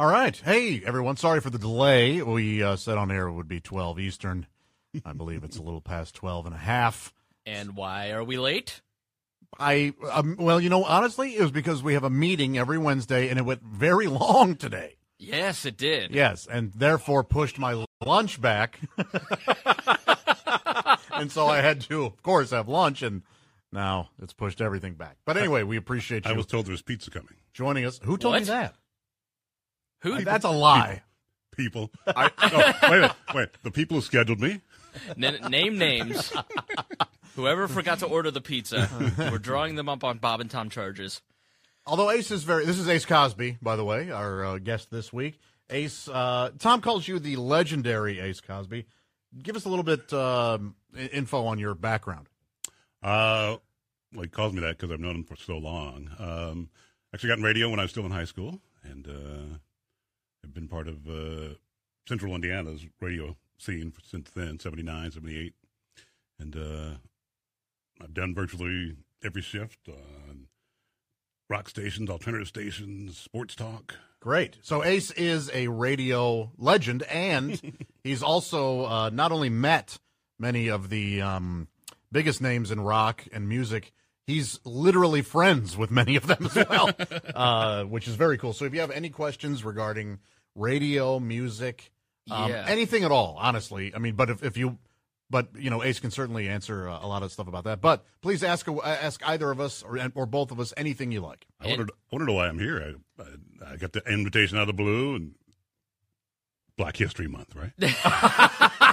All right. Hey, everyone. Sorry for the delay. We uh, said on air it would be 12 Eastern. I believe it's a little past 12 and a half. And why are we late? I, um, well, you know, honestly, it was because we have a meeting every Wednesday and it went very long today. Yes, it did. Yes, and therefore pushed my lunch back. and so I had to, of course, have lunch, and now it's pushed everything back. But anyway, we appreciate you I was told there was pizza coming. joining us. Who told What? me that? Who? That's a lie. People. I, no, wait a minute. Wait. The people who scheduled me? N- name names. Whoever forgot to order the pizza, we're drawing them up on Bob and Tom charges. Although Ace is very, this is Ace Cosby, by the way, our uh, guest this week. Ace, uh, Tom calls you the legendary Ace Cosby. Give us a little bit um, info on your background. Uh, well, he calls me that because I've known him for so long. Um, actually got in radio when I was still in high school, and I've been part of uh, Central Indiana's radio scene since then, 79, 78. And uh, I've done virtually every shift on rock stations, alternative stations, sports talk. Great. So Ace is a radio legend, and he's also uh, not only met many of the um, biggest names in rock and music, he's literally friends with many of them as well, uh, which is very cool. So if you have any questions regarding radio, music, um, Yeah. anything at all, honestly, I mean, but if, if you. But you know, Ace can certainly answer uh, a lot of stuff about that. But please ask uh, ask either of us or or both of us anything you like. I wondered, I wondered why I'm here. I, I, I got the invitation out of the blue and Black History Month, right?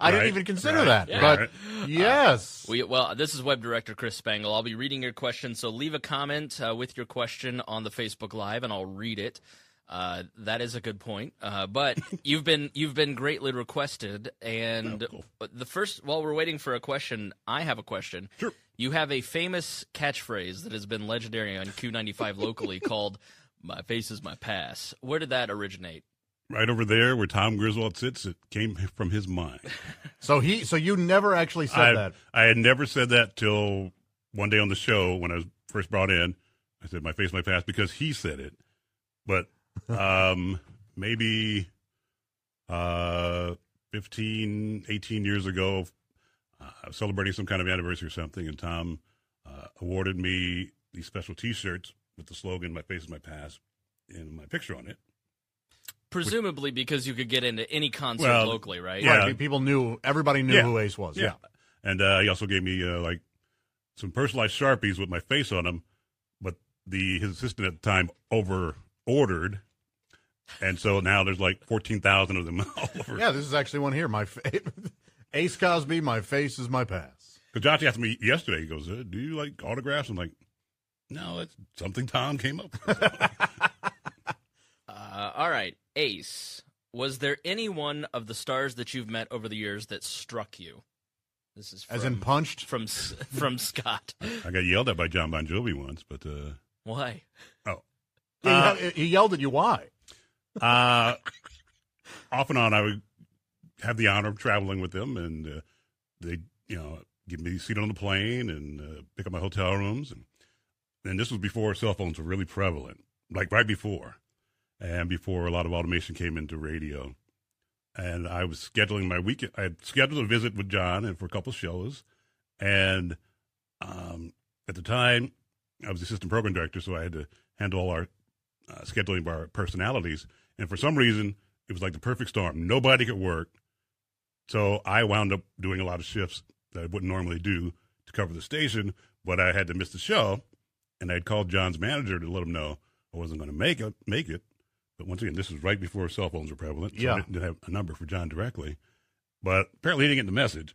I didn't even consider right, that, yeah. but Right. yes, We, well, this is Web Director Chris Spangle. I'll be reading your question, so leave a comment uh, with your question on the Facebook Live, and I'll read it. Uh, that is a good point. Uh, but you've been you've been greatly requested, and Oh, the first while we're waiting for a question, I have a question. Sure. You have a famous catchphrase that has been legendary on Q95 locally called "My face is my pass." Where did that originate? Right over there where Tom Griswold sits, it came from his mind. So he, so you never actually said I, that. I had never said that till one day on the show when I was first brought in. I said my face, my past because he said it. But um, maybe uh, 15, 18 years ago, uh, I was celebrating some kind of anniversary or something, and Tom uh, awarded me these special T-shirts with the slogan "My face is my past" and my picture on it. Presumably because you could get into any concert Well, locally, right? yeah. Right, people knew, everybody knew Yeah. who Ace was. Yeah. And uh, he also gave me uh, like some personalized sharpies with my face on them, but the his assistant at the time over ordered, and so now there's like fourteen thousand of them all over. Yeah, this is actually one here. My fa- Ace Cosby, my face is my pass. Because Josh asked me yesterday, he goes, uh, "Do you like autographs?" I'm like, "No, it's something Tom came up." with." Uh, all right, Ace. Was there any one of the stars that you've met over the years that struck you? This is from, As in punched. from from Scott. I got yelled at by John Bon Jovi once, but uh, Why? oh, Yeah, he, he yelled at you. Why? Uh, off and on, I would have the honor of traveling with them, and uh, they, you know, give me a seat on the plane and uh, pick up my hotel rooms. And, and this was before cell phones were really prevalent, like right before, and before a lot of automation came into radio. And I was scheduling my weekend. I had scheduled a visit with John and for a couple shows, and um, at the time, I was assistant program director, so I had to handle all our uh, scheduling of our personalities. And for some reason, it was like the perfect storm. Nobody could work. So I wound up doing a lot of shifts that I wouldn't normally do to cover the station, but I had to miss the show. And I'd called John's manager to let him know I wasn't going to make it. Make it. But once again, this was right before cell phones were prevalent. So Yeah. I didn't, have a number for John directly. But apparently he didn't get the message.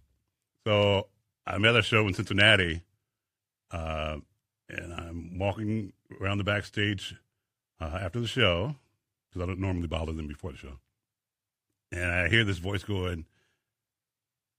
So I'm at a show in Cincinnati, uh, and I'm walking around the backstage uh, after the show because I don't normally bother them before the show. And I hear this voice going,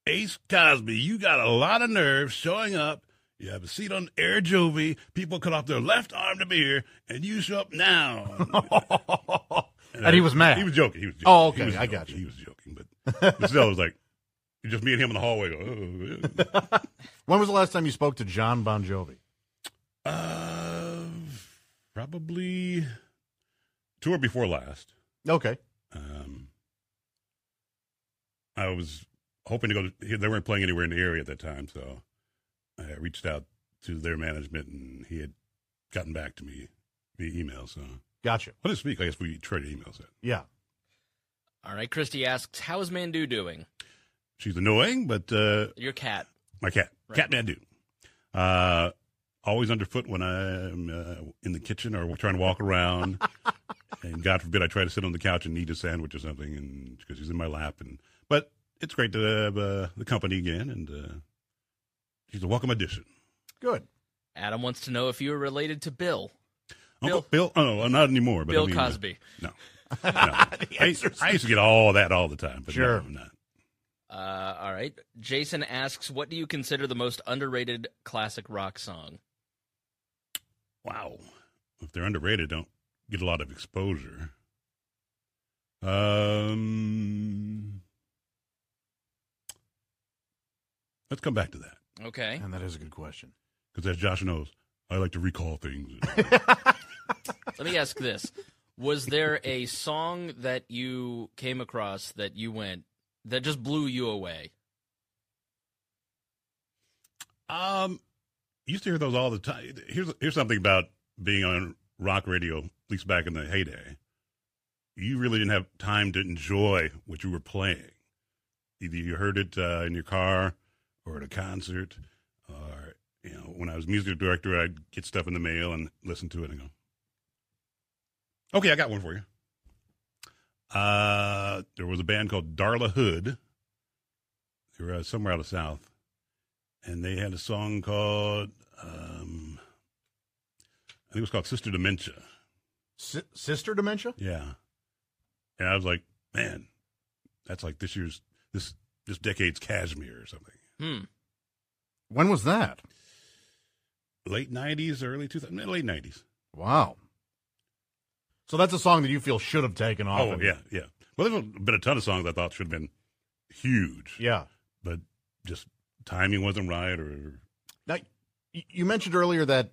Ace Cosby, you got a lot of nerve showing up. You have a seat on Air Jovi. People cut off their left arm to be here, and you show up now. And he was mad. He was joking. He was joking. Oh, okay. I got you. He was joking, but, it was like just me and him in the hallway. Go, oh, When was the last time you spoke to John Bon Jovi? uh, probably tour before last. Okay. Um, I was hoping to go. To, they weren't playing anywhere in the area at that time, so I reached out to their management, and he had gotten back to me via email. So Gotcha. when I speak, I guess we traded emails. That Yeah. All right, Christy asks, "How is Mandu doing? she's annoying, but uh, Your cat." my cat, Right. cat Mandu. Uh, always underfoot when I'm uh, in the kitchen or trying to walk around. and God forbid I try to sit on the couch and eat a sandwich or something, and because he's in my lap. And but it's great to have uh, the company again, and uh, she's a welcome addition. Good. Adam wants to know if you are related to Bill. Uncle Bill, oh, no, not anymore. But I Bill mean, uh, Cosby. no, no. I, I used to get all that all the time, but Sure. no, I'm not. Uh, all right. Jason asks, "What do you consider the most underrated classic rock song?" Wow. If they're underrated, don't get a lot of exposure. Um, let's come back to that Okay. And that is a good question. because, as Josh knows, I like to recall things. Let me ask this: Was there a song that you came across that you went that just blew you away? um, used to hear those all the time. Here's here's something about being on rock radio, at least back in the heyday. You really didn't have time to enjoy what you were playing. Either you heard it uh, in your car or at a concert, or you know, when I was music director, I'd get stuff in the mail and listen to it and go, "Okay, I got one for you." Uh, there was a band called Darla Hood. They were uh, somewhere out of South, and they had a song called um, I think it was called Sister Dementia. Si- sister dementia? Yeah, and I was like, man, that's like this year's this this decade's Kashmir or something. Hmm. When was that? Late '90s, early 2000, late '90s. Wow. So that's a song that you feel should have taken off. Oh and- yeah, yeah. Well, there's been a ton of songs I thought should have been huge, Yeah. but just timing wasn't right, or Now, you mentioned earlier that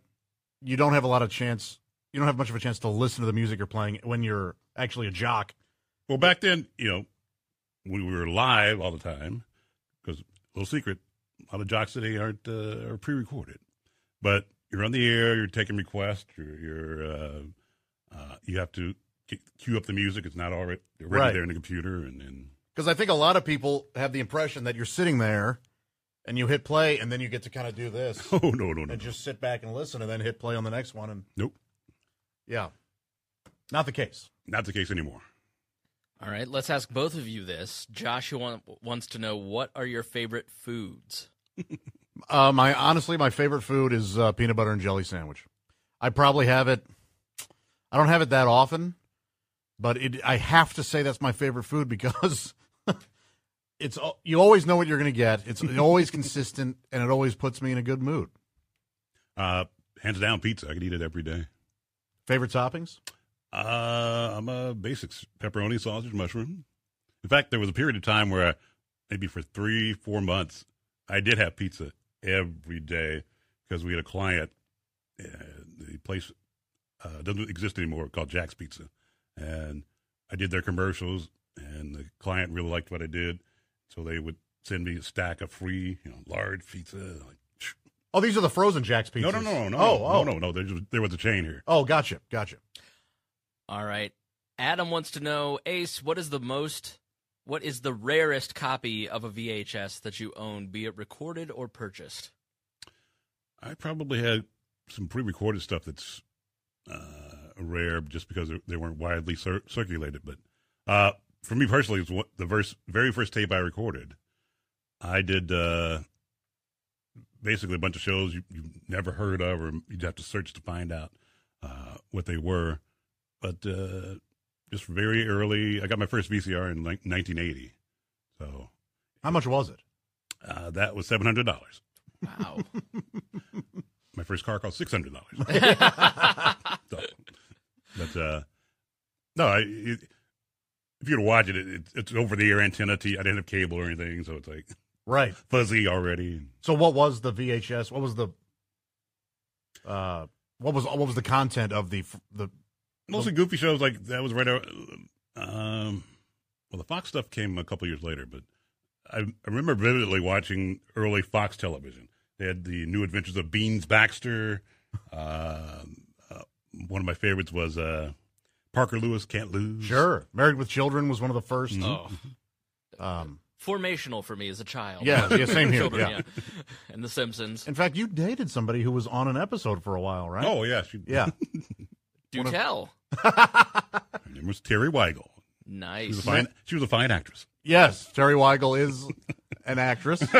you don't have a lot of chance. You don't have much of a chance to listen to the music you're playing when you're actually a jock. Well, back then, you know, we were live all the time because little secret, a lot of jocks today aren't uh, are pre-recorded, but you're on the air, you're taking requests, you're, you're uh, uh, you have to cue up the music. It's not already already Right. there in the computer, and, Because I think a lot of people have the impression that you're sitting there and you hit play and then you get to kind of do this oh no no no, and just sit back and listen and then hit play on the next one. And nope, yeah, not the case. not the case anymore. All right. Let's ask both of you this. Joshua wants to know what are your favorite foods. Uh, my honestly, my favorite food is uh, peanut butter and jelly sandwich. I probably have it. I don't have it that often, but it, I have to say that's my favorite food because it's you always know what you're going to get. It's always consistent and it always puts me in a good mood. Uh, hands down, pizza. I could eat it every day. Favorite toppings? Uh, I'm a basics pepperoni, sausage, mushroom. In fact, there was a period of time where I, maybe for three, four months, I did have pizza every day because we had a client. Uh, the place uh, doesn't exist anymore called Jack's Pizza, and I did their commercials, and the client really liked what I did, so they would send me a stack of free, you know, large pizza. Like. Oh, these are the frozen Jack's pizzas. no, no, no, no, Oh, no, oh, no, no. There there was a chain here. Oh, gotcha, gotcha. All right. Adam wants to know, Ace, what is the most, what is the rarest copy of a VHS that you own, be it recorded or purchased? I probably had some pre-recorded stuff that's uh, rare just because they- weren't widely cir- circulated. But uh, for me personally, it's what, the verse, very first tape I recorded. I did uh, basically a bunch of shows you, you've never heard of, or you'd have to search to find out uh, what they were. But uh, just very early, I got my first VCR in like 1980. So How much was it? uh, that was $700. Wow. My first car cost six hundred dollars. so, but uh, no, I, it, if you were to watch it, it, it's over the air antenna. T- I didn't have cable or anything, so it's like Right. fuzzy already. So, what was the VHS? What was the uh, what was what was the content of the the mostly goofy shows like that was right. out- Um, well, the Fox stuff came a couple years later, but I, I remember vividly watching early Fox television. They had the New Adventures of Beans Baxter. Uh, uh, one of my favorites was uh, Parker Lewis Can't Lose. Sure. Married with Children was one of the 1st Oh, Um, formational for me as a child. Yeah, yeah, same here, Children, yeah. And The Simpsons. in fact, you dated somebody who was on an episode for a while, right? Oh yeah, she, yeah. Do one of- tell. her name was Teri Weigel. She was Nice. a fine. She was a fine actress. Yes, Teri Weigel is an actress.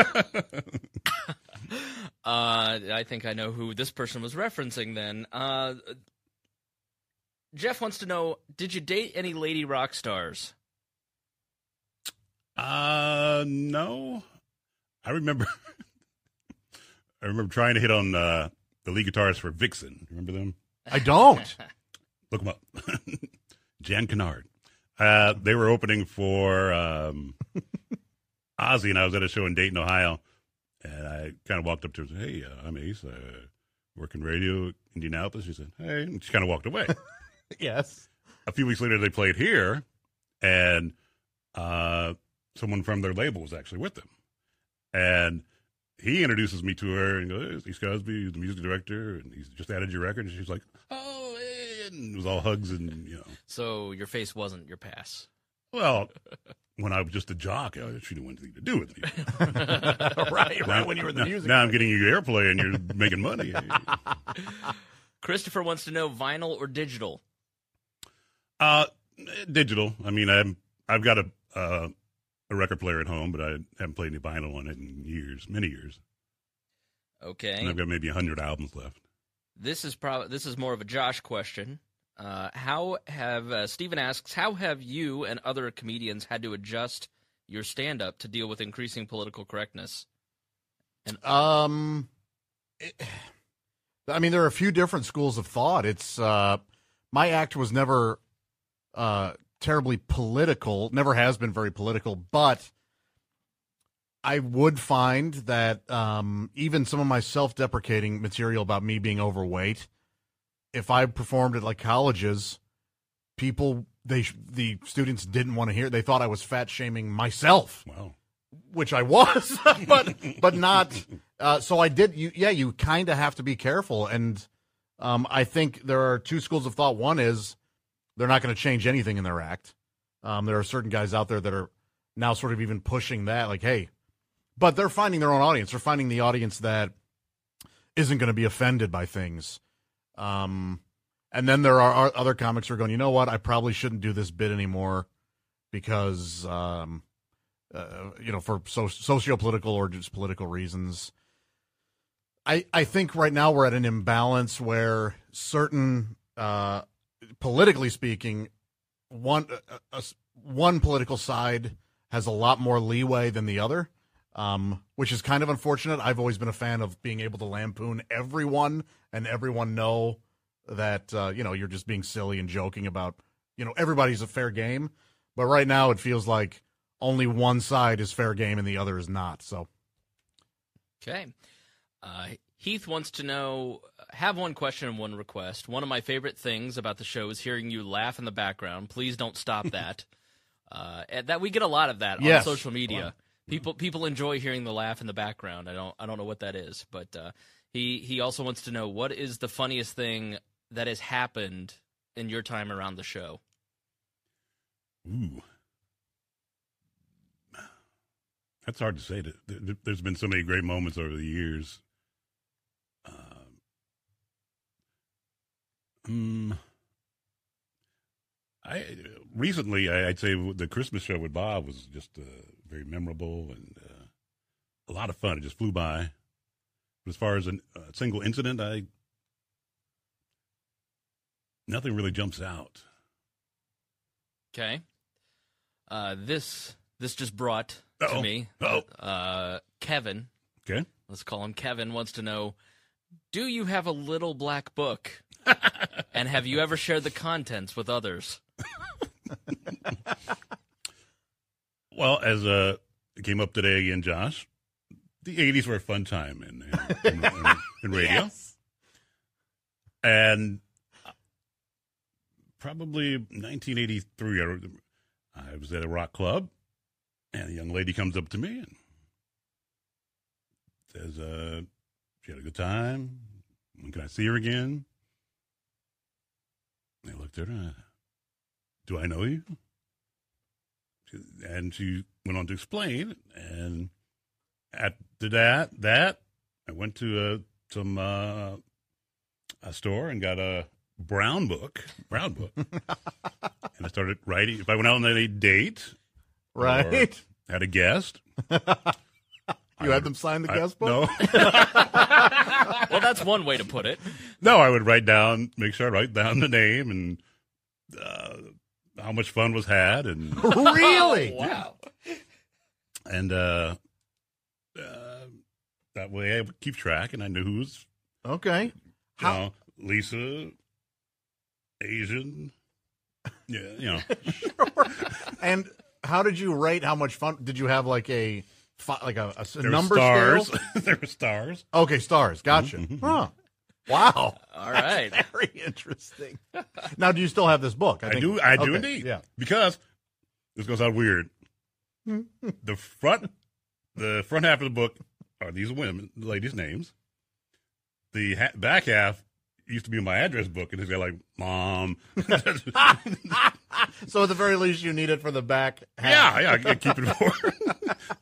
Uh, I think I know who this person was referencing then. Uh, Jeff wants to know Did you date any lady rock stars? Uh, no. I remember. I remember trying to hit on uh, the lead guitarist for Vixen. Remember them? I don't. Look them up. Jan Kuehnemund. Uh, they were opening for um, Ozzy, and I was at a show in Dayton, Ohio. And I kind of walked up to her and said, Hey, uh, I'm Ace. I work in radio, Indianapolis. She said, Hey. And she kind of walked away. yes. a few weeks later, they played here, and uh, someone from their label was actually with them. And he introduces me to her and goes, hey, Steve Cosby, he's the music director, and he's just added your record. And she's like, oh, eh," and it was all hugs and, you know. So your face wasn't your pass. Well, when I was just a jock, I, she didn't want anything to do with me. right, Now- right when you were in the now, music. Now I'm getting you airplay and you're making money. Christopher wants to know vinyl or digital? Uh, digital. I mean, I'm I've got a uh, a record player at home, but I haven't played any vinyl on it in years, many years. And Okay. I've got maybe hundred albums left. This is probably this is more of a Josh question. Uh, how have uh, Stephen asks how have you and other comedians had to adjust your stand up to deal with increasing political correctness? Um, it- I mean, there are a few different schools of thought. It's uh, my act was never uh terribly political, never has been very political, but I would find that um, even some of my self-deprecating material about me being overweight, if I performed at like colleges, people they the students didn't want to hear. They thought I was fat shaming myself Wow. which I was, but but not. Uh, so I did. You, yeah, you kind of have to be careful, and um, I think there are two schools of thought. One is they're not going to change anything in their act. Um, there are certain guys out there that are now sort of even pushing that, like, hey, but they're finding their own audience. They're finding the audience that isn't going to be offended by things. Um, and then there are other comics who are going, you know what? I probably shouldn't do this bit anymore because um, uh, you know, for so, socio-political or just political reasons. I I think right now we're at an imbalance where certain, uh, politically speaking, one uh, uh, one political side has a lot more leeway than the other, um, which is kind of unfortunate. I've always been a fan of being able to lampoon everyone and everyone know that uh, you know you're just being silly and joking about you know everybody's a fair game. But right now it feels like only one side is fair game and the other is not. So Okay. Uh, Heath wants to know have one question and one request. One of my favorite things about the show is hearing you laugh in the background. Please don't stop that. uh, that we get a lot of that Yes. on social media. People people enjoy hearing the laugh in the background. I don't I don't know what that is, but uh, he he also wants to know what is the funniest thing that has happened in your time around the show. Ooh. That's hard to say. There- there- There's been so many great moments over the years. Um, mm, I recently, I'd say the Christmas show with Bob was just uh, very memorable and uh, a lot of fun. It just flew by. But as far as a uh, single incident, I nothing really jumps out. Okay. Uh, this this just brought to Uh-oh. me. Uh-oh. Uh, Kevin, Okay. let's call him Kevin, wants to know: Do you have a little black book? and have you ever shared the contents with others? Well, as uh, came up today again, Josh, the '80s were a fun time in in, in, in radio, and probably 1983. I, I was at a rock club, and a young lady comes up to me and says, uh, "She had a good time. When can I see her again?" I looked at her. Do I know you? And she went on to explain. And after that, that I went to uh, some uh, a store and got a brown book, brown book, and I started writing. If I went out on a date, Right. or had a guest, You had them sign the I- guest book? No, Well, that's one way to put it. no, I would write down, make sure I write down the name and uh, how much fun was had, and really? wow. and uh, uh, that way I would keep track, and I knew who was Okay. you How- know, Lisa, Asian. Yeah, you know, And how did you rate how much fun? Did you have like a like a, there number stars. there were stars. Okay, stars. Gotcha. Mm-hmm, Huh. Wow. All right. Very interesting. now, do you still have this book? I, think- do. I do okay, indeed. Yeah. Because this goes sound weird. the front, the front half of the book are these women, ladies' names. The ha- back half used to be my address book, and it's got like mom. So at the very least, you need it for the back. Half. yeah, yeah. I keep it for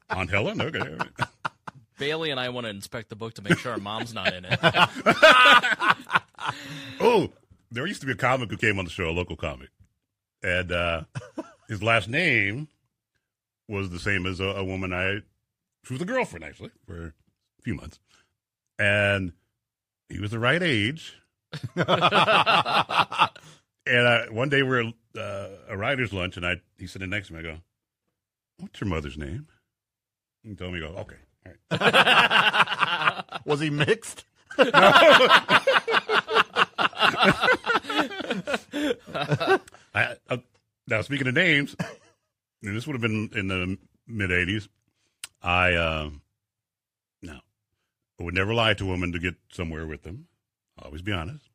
Aunt Helen. Okay. All right. Bailey and I want to inspect the book to make sure our mom's not in it. Oh, there used to be a comic who came on the show, a local comic, and uh, his last name was the same as a, a woman I. She was a girlfriend actually for a few months, and he was the right age. and I, one day we were uh, a writer's lunch, and I he sitting next to me. I go, "What's your mother's name?" He told me, "Go okay." Right. Was he mixed? I, uh, now speaking of names, and this would have been in the mid '80s. I uh, no, I would never lie to a woman to get somewhere with them. Always be honest.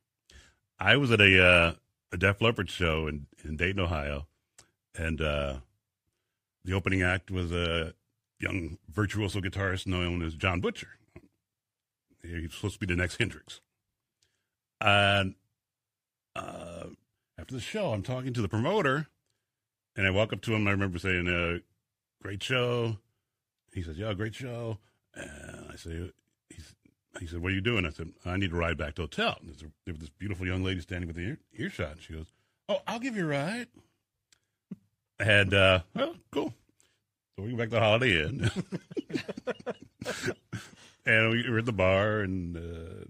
I was at a uh, a Def Leppard show in in Dayton, Ohio, and uh, the opening act was a young virtuoso guitarist known as Jon Butcher. He's supposed to be the next Hendrix, and uh, after the show, I'm talking to the promoter, and I walk up to him. I remember saying, uh, "Great show." He says, "Yeah, great show." And I say, "He said, what are you doing?" I said, "I need to ride back to the hotel." And there's a, there was this beautiful young lady standing with the ear, earshot. And she goes, "Oh, I'll give you a ride." And uh, well, cool. So we go back to the Holiday Inn, and we were at the bar, and uh,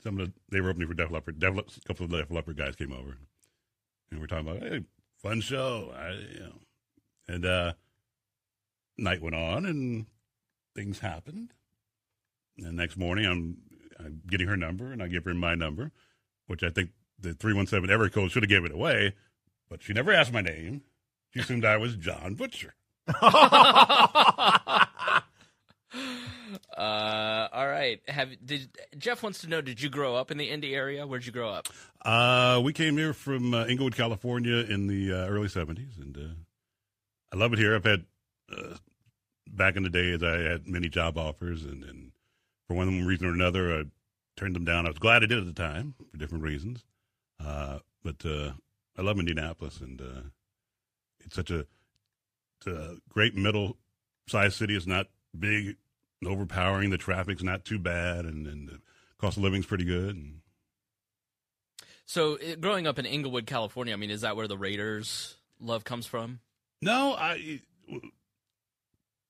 some of the they were opening for Def Leppard. Def, a couple of the Def Leppard guys came over, and we're talking about hey, fun show, I, you know. And uh, night went on, and things happened. And the next morning, I'm, I'm getting her number, and I give her my number, which I think the three one seven ever code should have gave it away, but she never asked my name. She assumed I was Jon Butcher. Uh, all right. Have did Jeff wants to know? Did you grow up in the Indy area? Where'd you grow up? Uh, we came here from uh, Inglewood, California, in the uh, early '70s, and uh, I love it here. I've had uh, back in the days, I had many job offers, and, and for one reason or another, I turned them down. I was glad I did at the time for different reasons, but I love Indianapolis, and it's such a, a great middle-sized city. It's not big, and overpowering. The traffic's not too bad, and, and the cost of living's pretty good. And, So, uh, growing up in Inglewood, California, I mean, is that where the Raiders love comes from? No, I.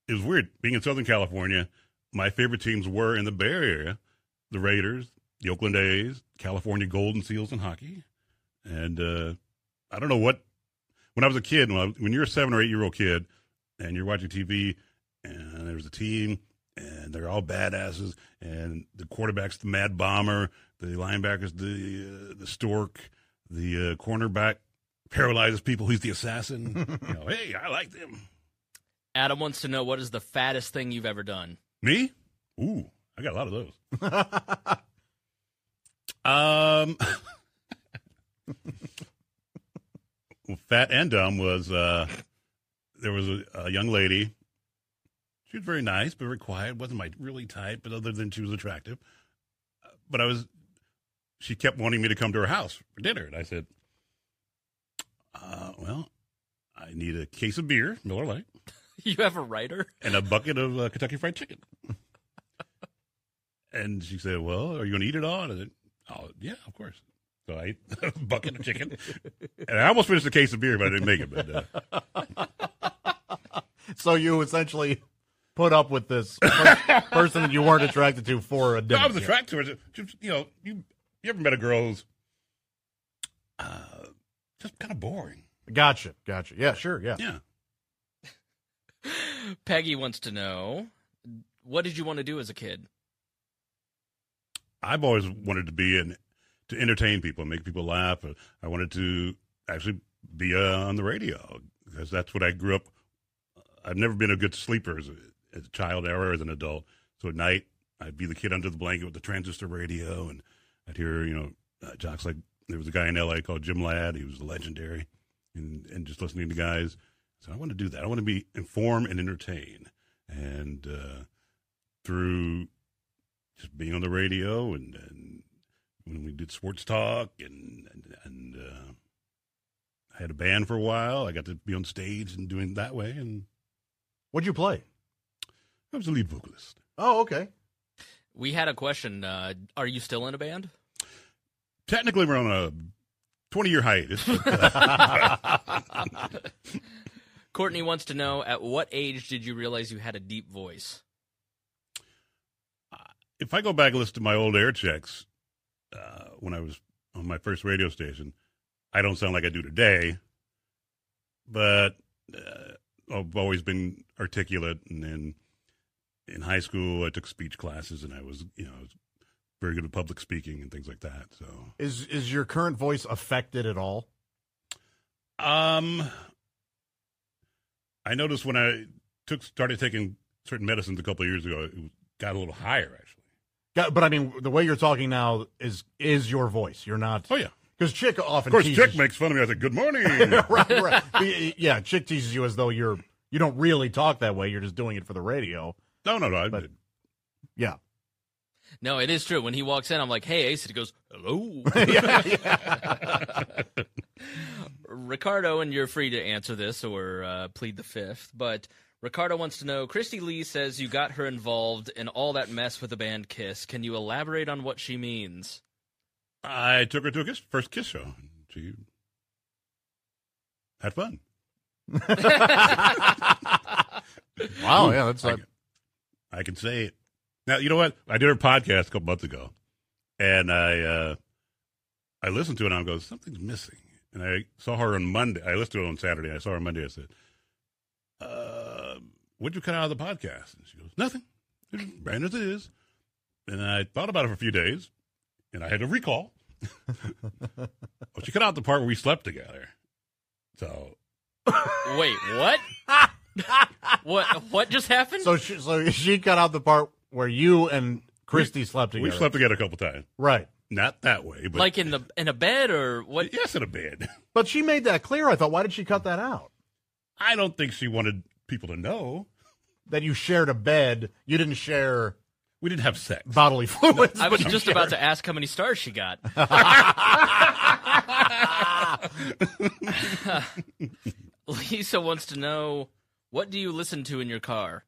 It was weird being in Southern California. My favorite teams were in the Bay Area: the Raiders, the Oakland A's, California Golden Seals in hockey, and uh, I don't know what. When I was a kid, when, I, when you're a seven or eight year old kid, and you're watching TV, and there's a team, and they're all badasses, and the quarterback's the Mad Bomber, the linebacker's the uh, the Stork, the uh, cornerback paralyzes people. He's the assassin. you know, hey, I like them. Adam wants to know what is the fattest thing you've ever done. Me? Ooh, I got a lot of those. um, well, fat and dumb was uh, there was a, a young lady. She was very nice, but very quiet. wasn't my really type, but other than she was attractive. But I was. She kept wanting me to come to her house for dinner, and I said, uh, "Well, I need a case of beer, Miller Lite, You have a writer? and a bucket of uh, Kentucky Fried Chicken." and she said, "Well, are you going to eat it all?" And I said, "Oh, yeah, of course." So I ate a bucket of chicken, and I almost finished a case of beer, but I didn't make it. But uh, So you essentially put up with this person that you weren't attracted to for a no. I was attracted to her. Just, you know, you you ever met a girl who's uh, just kind of boring? Gotcha, gotcha. Yeah, sure, yeah. Yeah. Peggy wants to know what did you want to do as a kid? I've always wanted to be in to entertain people, make people laugh. I wanted to actually be uh, on the radio because that's what I grew up. I've never been a good sleeper as a, as a child or as an adult. So at night, I'd be the kid under the blanket with the transistor radio, and I'd hear you know uh, jocks like there was a guy in L.A. called Jim Ladd. He was legendary, and and just listening to guys. So I want to do that. I want to be inform and entertain, and uh, through just being on the radio and, and when we did sports talk and and, and uh, I had a band for a while. I got to be on stage and doing it that way, and What'd you play? I was the lead vocalist. Oh, okay. We had a question. Uh, are you still in a band? Technically, we're on a twenty-year hiatus. Courtney wants to know at what age did you realize you had a deep voice? if I go back and listen to my old air checks uh, when I was on my first radio station, I don't sound like I do today. But uh, I've always been articulate, and then in high school I took speech classes, and I was, you know, very good at public speaking and things like that. So, Is is your current voice affected at all? um, I noticed when I took started taking certain medicines a couple of years ago, it got a little higher actually. Yeah, but I mean, the way you're talking now is is your voice. You're not. Oh yeah, Because Chick often of course, teases Chick makes fun of me. I said, "Good morning." right, right. Be- Yeah, Chick teases you as though you're you don't really talk that way. You're just doing it for the radio. no, no, no. But- Yeah. No, it is true. When he walks in, I'm like, "Hey, Ace." And he goes, "Hello." yeah, yeah. Ricardo, and you're free to answer this or uh, plead the fifth, but Ricardo wants to know Kristi Lee says you got her involved in all that mess with the band Kiss. Can you elaborate on what she means? I took her to a kiss, first kiss show. She had fun. Wow. Yeah, that's I, like, I can say it. Now, you know what? I did her podcast a couple months ago, and I uh, I listened to it and I go, something's missing. And I saw her on Monday. I listened to it on Saturday. I saw her on Monday. I said, what'd you cut out of the podcast? And she goes, nothing. It's brand as it is. And I thought about it for a few days, and I had to recall. well, she cut out the part where we slept together. So Wait, what? what? What just happened? so she, so she cut out the part where you and Kristi slept together. we slept together a couple times. Right. Not that way, but like in the in a bed or what? yes, in a bed. But she made that clear. I thought, why did she cut that out? I don't think she wanted people to know That you shared a bed. You didn't share we didn't have sex. bodily fluids. I was just shared- about to ask how many stars she got. Lisa wants to know what do you listen to in your car?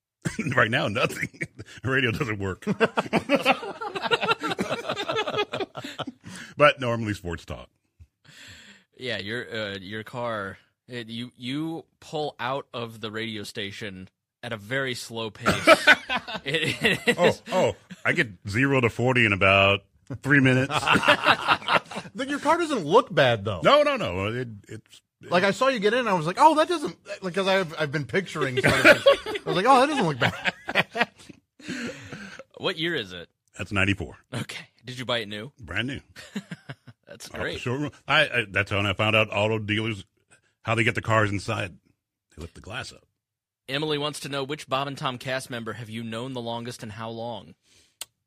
right now, nothing. The radio doesn't work. but normally sports talk. Yeah, your uh, your car. It, you you pull out of the radio station at a very slow pace. it, it Oh, oh, I get zero to forty in about three minutes. Then your car doesn't look bad though. no, no, no. It, it's Like I saw you get in, and I was like, "Oh, that doesn't." like Because I've I've been picturing. Sort of, I was like, "Oh, that doesn't look bad." what year is it? that's ninety four, Okay, did you buy it new? brand new. That's Off the great. showroom. I, I that's when I found out auto dealers how they get the cars inside. They lift the glass up. Emily wants to know which Bob and Tom cast member have you known the longest and how long?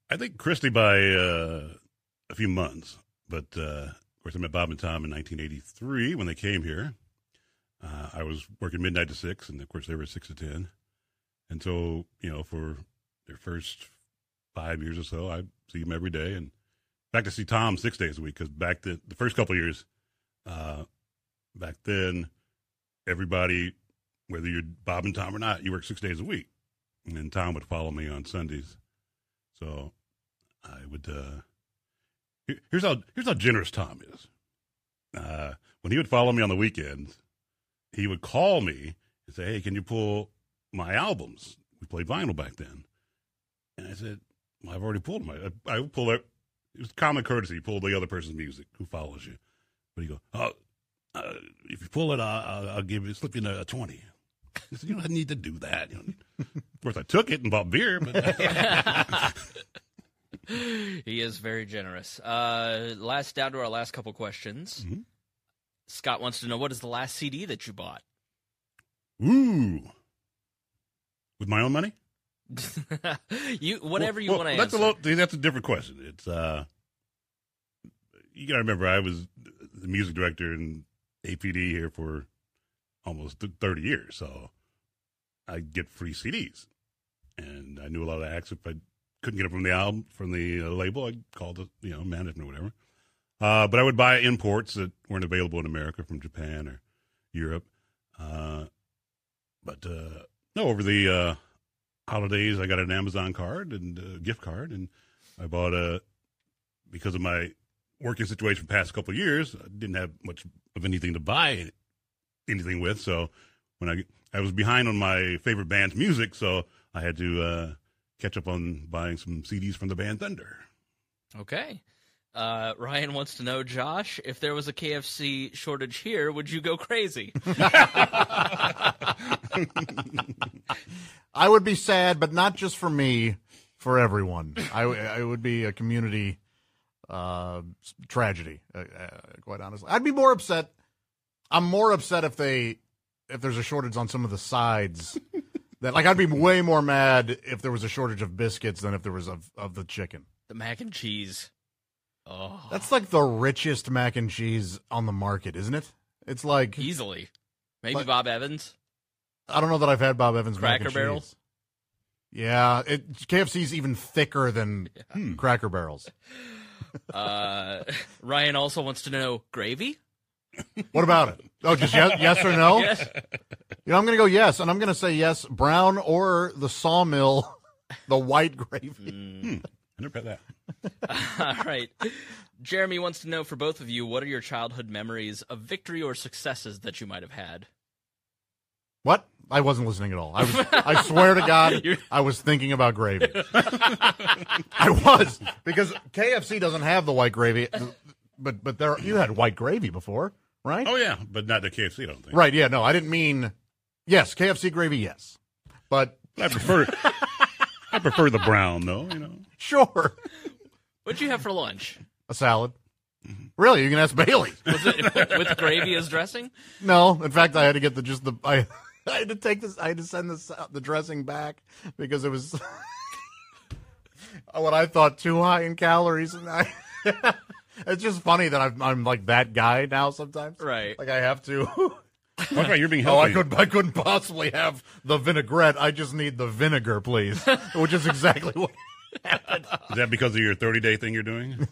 I think Kristi by uh, a few months, but uh, course, I met Bob and Tom in 1983 when they came here. Uh, I was working midnight to six, and of course they were six to ten. And so, you know, for their first five years or so, I see them every day, and back to see Tom six days a week because back the the first couple of years, uh, back then, everybody, whether you're Bob and Tom or not, you work six days a week, and Tom would follow me on Sundays, so I would. Uh, here- here's how here's how generous Tom is. Uh, when he would follow me on the weekends, he would call me and say, "Hey, can you pull my albums?" We played vinyl back then, and I said, well, "I've already pulled them. I, I pull it. It was common courtesy. Pull the other person's music who follows you." But he go, "Oh, uh, if you pull it, I'll, I'll, give you slip you a twenty. I said, "You don't need to do that." You know? of course, I took it and bought beer, but he is very generous. Uh, last down to our last couple questions. Mhm. Scott wants to know what is the last CD that you bought? ooh, with my own money. you whatever you Well, want to that's answer. a little, that's a different question. It's uh, you got to remember, I was the music director in APD here for almost thirty years, so I get free CDs, and I knew a lot of acts. If I couldn't get it from the album from the uh, label, I called the you know management or whatever. Uh, but I would buy imports that weren't available in America from Japan or Europe. Uh, but uh, no, over the uh, holidays, I got an Amazon card and a gift card, and I bought a because of my working situation for past couple of years. I didn't have much of anything to buy anything with, so when I I was behind on my favorite band's music, so I had to uh, catch up on buying some CDs from the band Thunder. Okay. Uh, Ryan wants to know, Josh, if there was a KFC shortage here, would you go crazy? I would be sad, but not just for me, for everyone. I, it would be a community uh, tragedy, uh, uh, quite honestly. I'd be more upset. I'm more upset if they if there's a shortage on some of the sides. that like I'd be way more mad if there was a shortage of biscuits than if there was of of the chicken. the mac and cheese. Oh, That's like the richest mac and cheese on the market, isn't it? It's like easily. Maybe But- Bob Evans. I don't know that I've had Bob Evans mac Cracker and Barrel? cheese. Yeah, it KFC's even thicker than Hmm. Cracker Barrels. Uh, Ryan also wants to know gravy. What about it? Oh, just yes, yes or no? Yes. You know, I'm going to go yes, and I'm going to say yes, brown or the sawmill, the white gravy. Mm. I never had that. All right. Jeremy wants to know for both of you, what are your childhood memories of victory or successes that you might have had? What? I wasn't listening at all. I was. I swear to God, I was thinking about gravy. I was because KFC doesn't have the white gravy, but but there you had white gravy before, right? Oh yeah, but not the KFC. I don't think. Right? Yeah. No, I didn't mean. Yes, KFC gravy. Yes, but I prefer. I prefer the brown though. You know. sure, What'd you have for lunch? a salad. Really, you can ask Bailey. Was it with gravy as dressing? No, in fact, I had to get the just the I, I had to take this. I had to send this the dressing back because it was what I thought too high in calories, and I. it's just funny that I'm I'm like that guy now. Sometimes, Right. Like I have to. Okay, you're being healthy. oh, I healthy. could I couldn't possibly have the vinaigrette. I just need the vinegar, please. Which is exactly what. Is that because of your 30 day thing you're doing?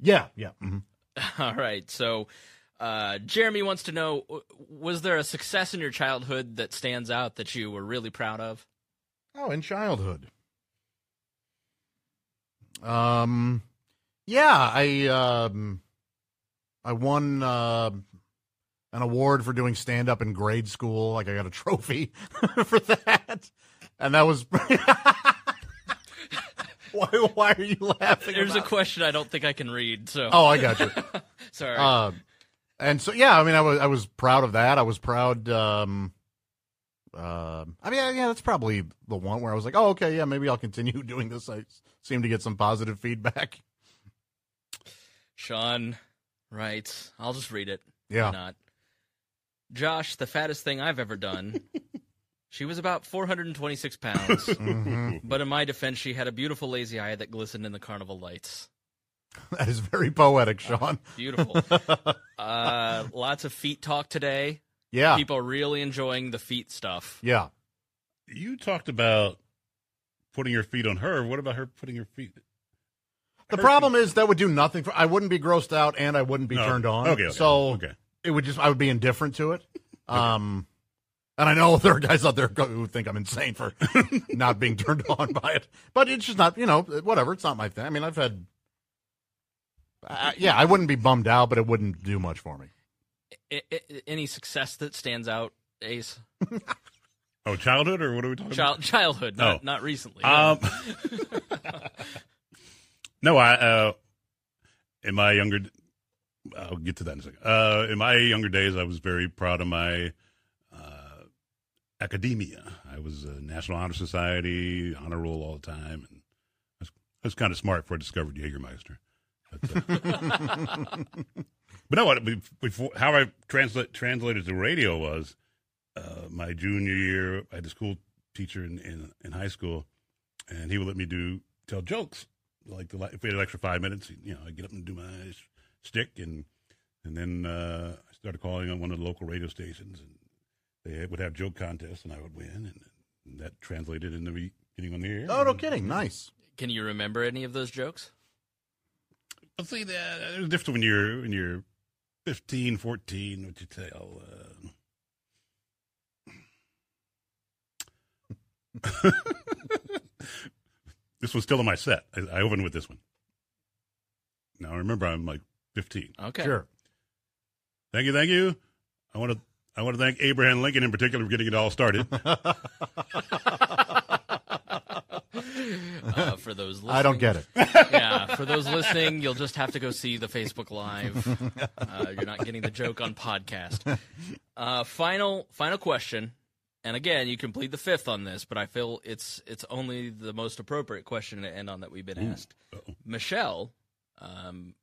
Yeah, yeah. mhm. All right. So, uh, Jeremy wants to know: Was there a success in your childhood that stands out that you were really proud of? Oh, in childhood. Um, yeah, I um, I won uh, an award for doing stand up in grade school. Like I got a trophy for that, and that was. why? Why are you laughing? There's a question I don't think I can read. So, Oh, I got you. sorry. Uh, and so yeah, I mean, I was I was proud of that. I was proud. Um, uh, I mean, yeah, yeah, that's probably the one where I was like, oh, okay, yeah, maybe I'll continue doing this. I seem to get some positive feedback. Sean writes, I'll just read it. Why Yeah, not? Josh, the fattest thing I've ever done. she was about 426 pounds, Mhm. but in my defense, she had a beautiful lazy eye that glistened in the carnival lights. That is very poetic, Sean. Beautiful. uh, lots of feet talk today. Yeah, People are really enjoying the feet stuff. yeah. You talked about putting your feet on her. What about her putting her feet? The Her problem is that would do nothing for. I wouldn't be grossed out, and I wouldn't be No. turned on. Okay, okay, so okay. it would just I would be indifferent to it. Um, and I know there are guys out there who think I'm insane for not being turned on by it, but it's just not. You know, whatever. It's not my thing. I mean, I've had. Uh, yeah, I wouldn't be bummed out, but it wouldn't do much for me. I, I, any success that stands out, Ace? Oh, childhood, or what are we talking Child, childhood, not, Oh. not recently. Um, no, I. Uh, in my younger, I'll get to that in a second. Uh, in my younger days, I was very proud of my uh, academia. I was a National Honor Society honor roll all the time, and I was, I was kind of smart for a discovered Jägermeister. But, uh, no, what before how I translate translated to radio was uh, my junior year. I had a school teacher in, in in high school, and he would let me do tell jokes. Like the, if we had an extra five minutes, you know, I would get up and do my stick, and and then uh, I started calling on one of the local radio stations, and they would have joke contests, and I would win, and, and that translated into me getting on the air. Oh, no And- kidding. Nice. Can you remember any of those jokes? I'll say that there's a difference when you're when you're 15, 14, what you tell. Uh... this was still in my set. I, I opened with this one. Now I remember, I'm like 15. Okay. Sure. Thank you, thank you. I want to I want to thank Abraham Lincoln in particular for getting it all started. Uh, for those listening, I don't get it. yeah, for those listening, you'll just have to go see the Facebook Live. Uh, you're not getting the joke on podcast. Uh, final, final question, and again, you can plead the fifth on this, but I feel it's it's only the most appropriate question to end on that we've been asked. Uh-oh. Michelle, um,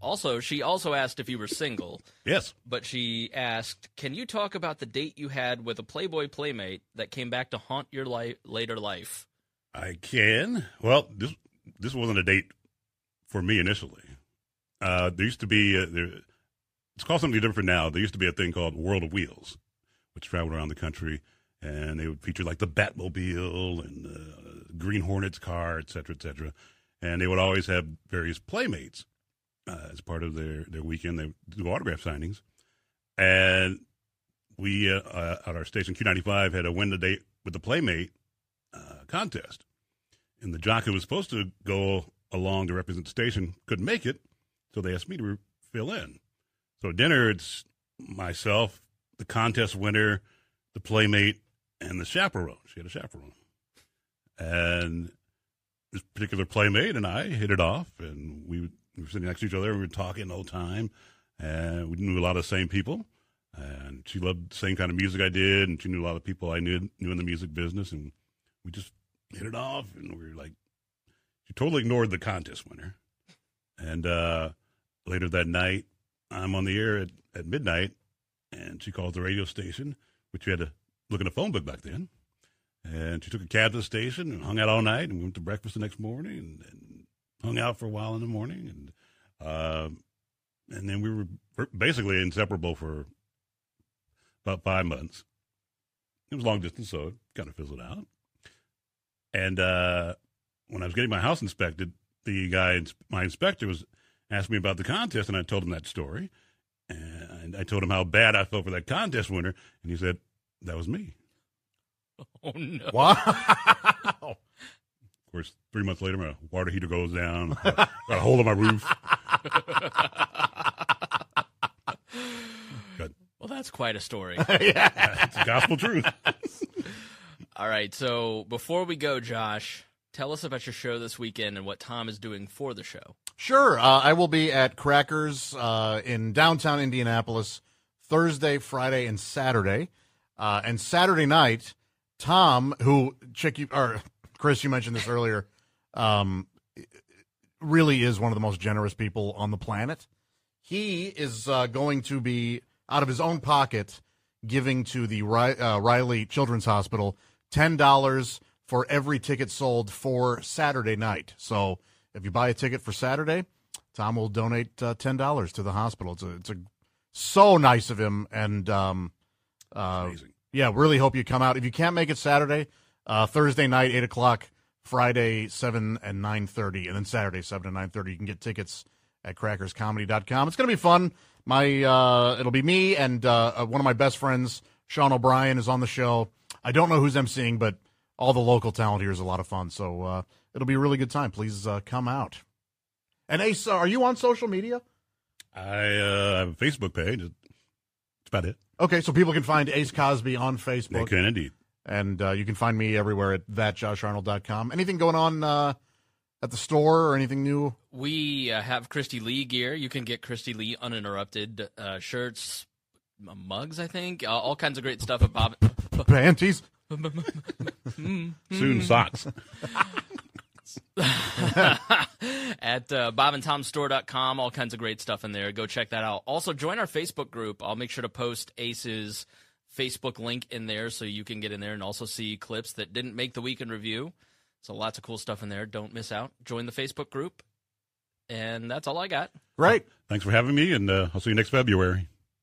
also, she also asked if you were single, yes. but she asked, "Can you talk about the date you had with a Playboy playmate that came back to haunt your life later life?" I can. Well, this this wasn't a date for me initially. Uh, there used to be uh there, it's called something different now. There used to be a thing called World of Wheels, which traveled around the country, and they would feature like the Batmobile and uh, Green Hornets car, et cetera, et cetera. And they would always have various playmates uh, as part of their their weekend. They do autograph signings, and we uh, uh, at our station Q95 had a win the date with the playmate uh, contest. And the jock who was supposed to go along to represent the station couldn't make it, so they asked me to fill in. So dinner, it's myself, the contest winner, the playmate, and the chaperone. She had a chaperone. And this particular playmate and I hit it off, and we, we were sitting next to each other, we were talking the whole time, and we knew a lot of the same people. And she loved the same kind of music I did, and she knew a lot of people I knew knew in the music business, and we just hit it off, and we were like, she totally ignored the contest winner. And uh, later that night, I'm on the air at, at midnight, and she calls the radio station, which you had to look in a phone book back then. And she took a cab to the station and hung out all night, and we went to breakfast the next morning, and, and hung out for a while in the morning, and uh, and then we were basically inseparable for about five months. It was long distance, so it kind of fizzled out. And uh, when I was getting my house inspected, the guy, my inspector, was asked me about the contest, and I told him that story. And I told him how bad I felt for that contest winner, and he said, "That was me." Oh no! Wow. Of course, three months later, my water heater goes down, got a hole in my roof. Well, that's quite a story. It's gospel truth. All right, so before we go, Josh, tell us about your show this weekend and what Tom is doing for the show. Sure. Uh, I will be at Crackers uh, in downtown Indianapolis Thursday, Friday, and Saturday. Uh, and Saturday night, Tom, who Chick, you, or Chris, you mentioned this earlier, um, really is one of the most generous people on the planet. He is uh, going to be out of his own pocket giving to the uh, Riley Children's Hospital ten dollars for every ticket sold for Saturday night. So if you buy a ticket for Saturday, Tom will donate uh, ten dollars to the hospital. It's a, it's a so nice of him, and um, uh, Amazing. yeah, really hope you come out. If you can't make it Saturday, uh, Thursday night eight o'clock, Friday seven and nine thirty, and then Saturday seven and nine thirty. You can get tickets at crackerscomedy.com. It's gonna be fun. My uh, it'll be me and uh, uh, one of my best friends, Sean O'Brien, is on the show. I don't know who's emceeing, but all the local talent here is a lot of fun. So uh, it'll be a really good time. Please uh, come out. And Ace, uh, are you on social media? I uh, have a Facebook page. That's about it. Okay, so people can find Ace Cosby on Facebook. They Facebook, can indeed. and uh, you can find me everywhere at thatjosharnold.com. Anything going on uh, at the store or anything new? We uh, have Kristi Lee gear. You can get Kristi Lee uninterrupted uh, shirts, m- mugs. I think uh, all kinds of great stuff at Bob. Panties? Soon socks. at uh, bobandtomstore.com. All kinds of great stuff in there. Go check that out. Also, join our Facebook group. I'll make sure to post Ace's Facebook link in there so you can get in there and also see clips that didn't make the weekend review. So, lots of cool stuff in there. Don't miss out. Join the Facebook group. And that's all I got. Right. Thanks for having me, and uh, I'll see you next February.